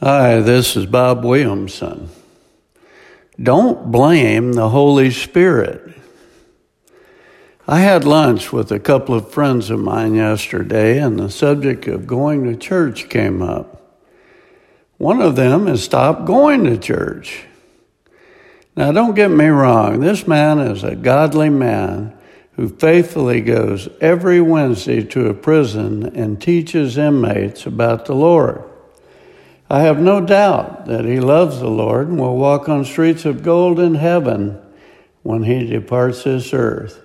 Hi, this is Bob Williamson. Don't blame the Holy Spirit. I had lunch with a couple of friends of mine yesterday, and the subject of going to church came up. One of them has stopped going to church. Now, don't get me wrong, this man is a godly man who faithfully goes every Wednesday to a prison and teaches inmates about the Lord. I have no doubt that he loves the Lord and will walk on streets of gold in heaven when he departs this earth.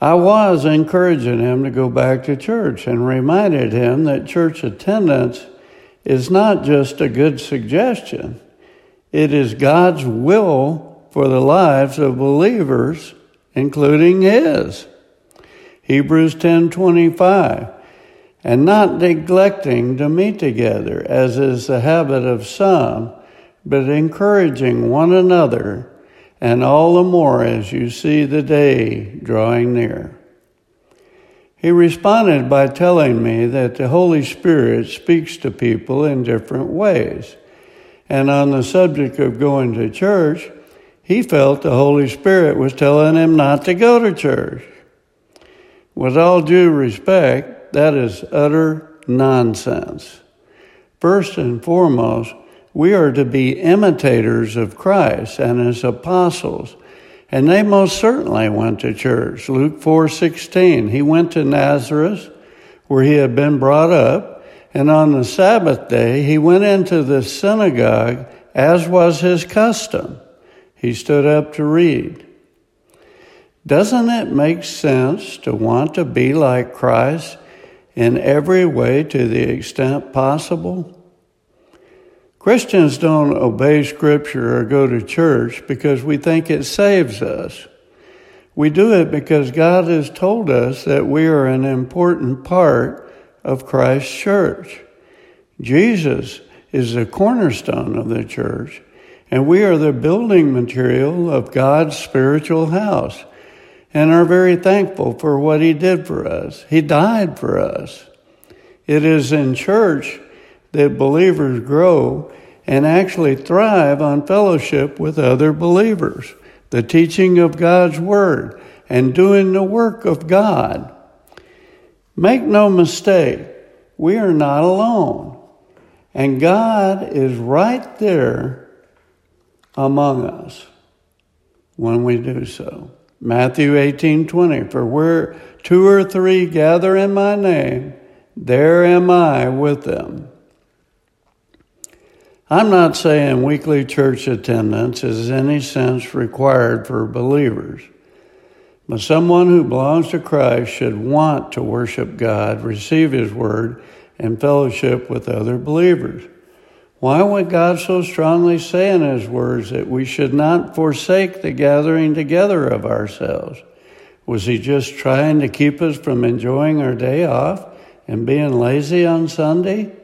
I was encouraging him to go back to church and reminded him that church attendance is not just a good suggestion. It is God's will for the lives of believers, including his. Hebrews 10:25 and not neglecting to meet together, as is the habit of some, but encouraging one another, and all the more as you see the day drawing near. He responded by telling me that the Holy Spirit speaks to people in different ways. And on the subject of going to church, he felt the Holy Spirit was telling him not to go to church. With all due respect, that is utter nonsense. First and foremost, we are to be imitators of Christ and his apostles. And they most certainly went to church. Luke 4:16. He went to Nazareth where he had been brought up, and on the Sabbath day he went into the synagogue as was his custom. He stood up to read. Doesn't it make sense to want to be like Christ in every way to the extent possible? Christians don't obey Scripture or go to church because we think it saves us. We do it because God has told us that we are an important part of Christ's church. Jesus is the cornerstone of the church, and we are the building material of God's spiritual house and are very thankful for what He did for us. He died for us. It is in church that believers grow and actually thrive on fellowship with other believers, the teaching of God's Word, and doing the work of God. Make no mistake, we are not alone. And God is right there among us when we do so. Matthew 18 20, for where two or three gather in my name, there am I with them. I'm not saying weekly church attendance is in any sense required for believers, but someone who belongs to Christ should want to worship God, receive His Word, and fellowship with other believers. Why would God so strongly say in His words that we should not forsake the gathering together of ourselves? Was He just trying to keep us from enjoying our day off and being lazy on Sunday?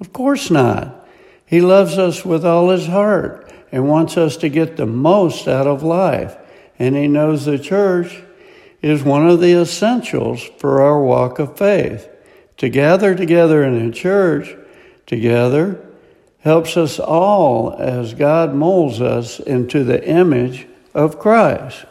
Of course not. He loves us with all His heart and wants us to get the most out of life. And He knows the church is one of the essentials for our walk of faith. To gather together in a church together helps us all as God molds us into the image of Christ.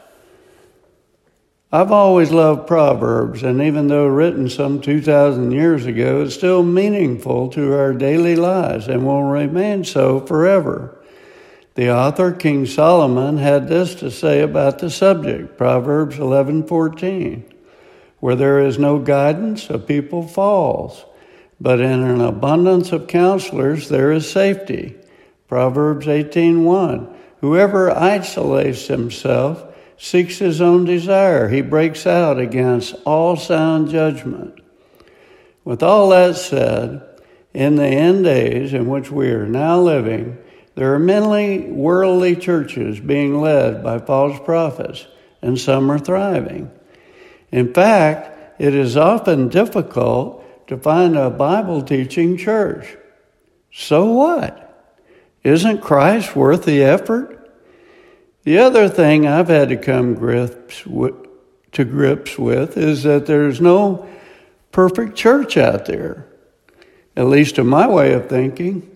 I've always loved Proverbs, and even though written some 2,000 years ago, it's still meaningful to our daily lives and will remain so forever. The author, King Solomon, had this to say about the subject, Proverbs 11:14, where there is no guidance, a people falls but in an abundance of counselors there is safety. Proverbs 18:1. Whoever isolates himself seeks his own desire. He breaks out against all sound judgment. With all that said, in the end days in which we are now living, there are many worldly churches being led by false prophets, and some are thriving. In fact, it is often difficult to find a Bible teaching church. So what? Isn't Christ worth the effort? The other thing I've had to come grips with, to grips with is that there's no perfect church out there. at least in my way of thinking,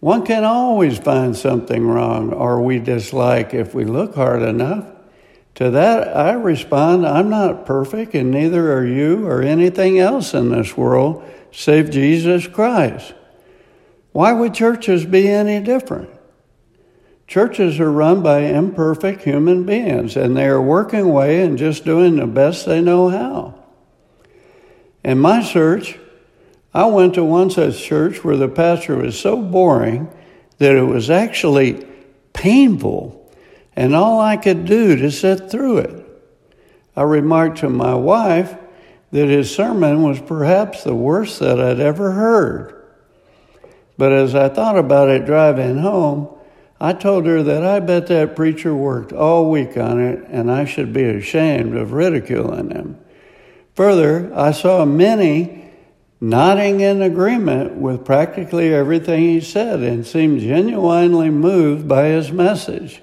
one can always find something wrong or we dislike if we look hard enough. To that, I respond, I'm not perfect, and neither are you or anything else in this world save Jesus Christ. Why would churches be any different? Churches are run by imperfect human beings, and they are working away and just doing the best they know how. In my church, I went to one such church where the pastor was so boring that it was actually painful, and all I could do to sit through it. I remarked to my wife that his sermon was perhaps the worst that I'd ever heard. But as I thought about it driving home, I told her that I bet that preacher worked all week on it and I should be ashamed of ridiculing him. Further, I saw many nodding in agreement with practically everything he said and seemed genuinely moved by his message.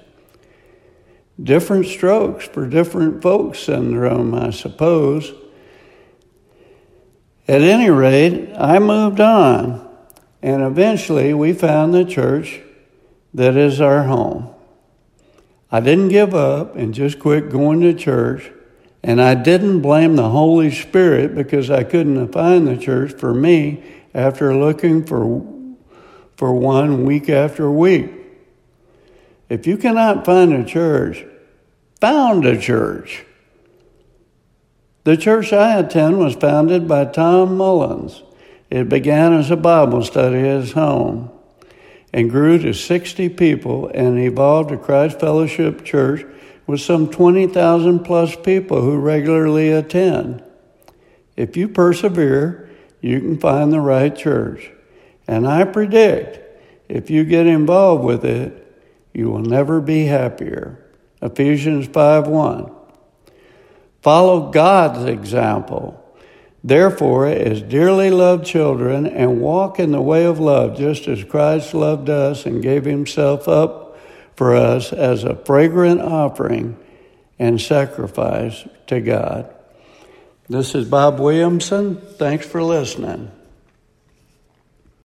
Different strokes for different folks syndrome, I suppose. At any rate, I moved on, and eventually we found the church that is our home. I didn't give up and just quit going to church, and I didn't blame the Holy Spirit because I couldn't find the church for me after looking for, for one week after week. If you cannot find a church, found a church. The church I attend was founded by Tom Mullins. It began as a Bible study at his home and grew to 60 people and evolved to Christ Fellowship Church with some 20,000 plus people who regularly attend. If you persevere, you can find the right church. And I predict if you get involved with it, you will never be happier. Ephesians 5 1. Follow God's example. Therefore, as dearly loved children, and walk in the way of love, just as Christ loved us and gave himself up for us as a fragrant offering and sacrifice to God. This is Bob Williamson. Thanks for listening.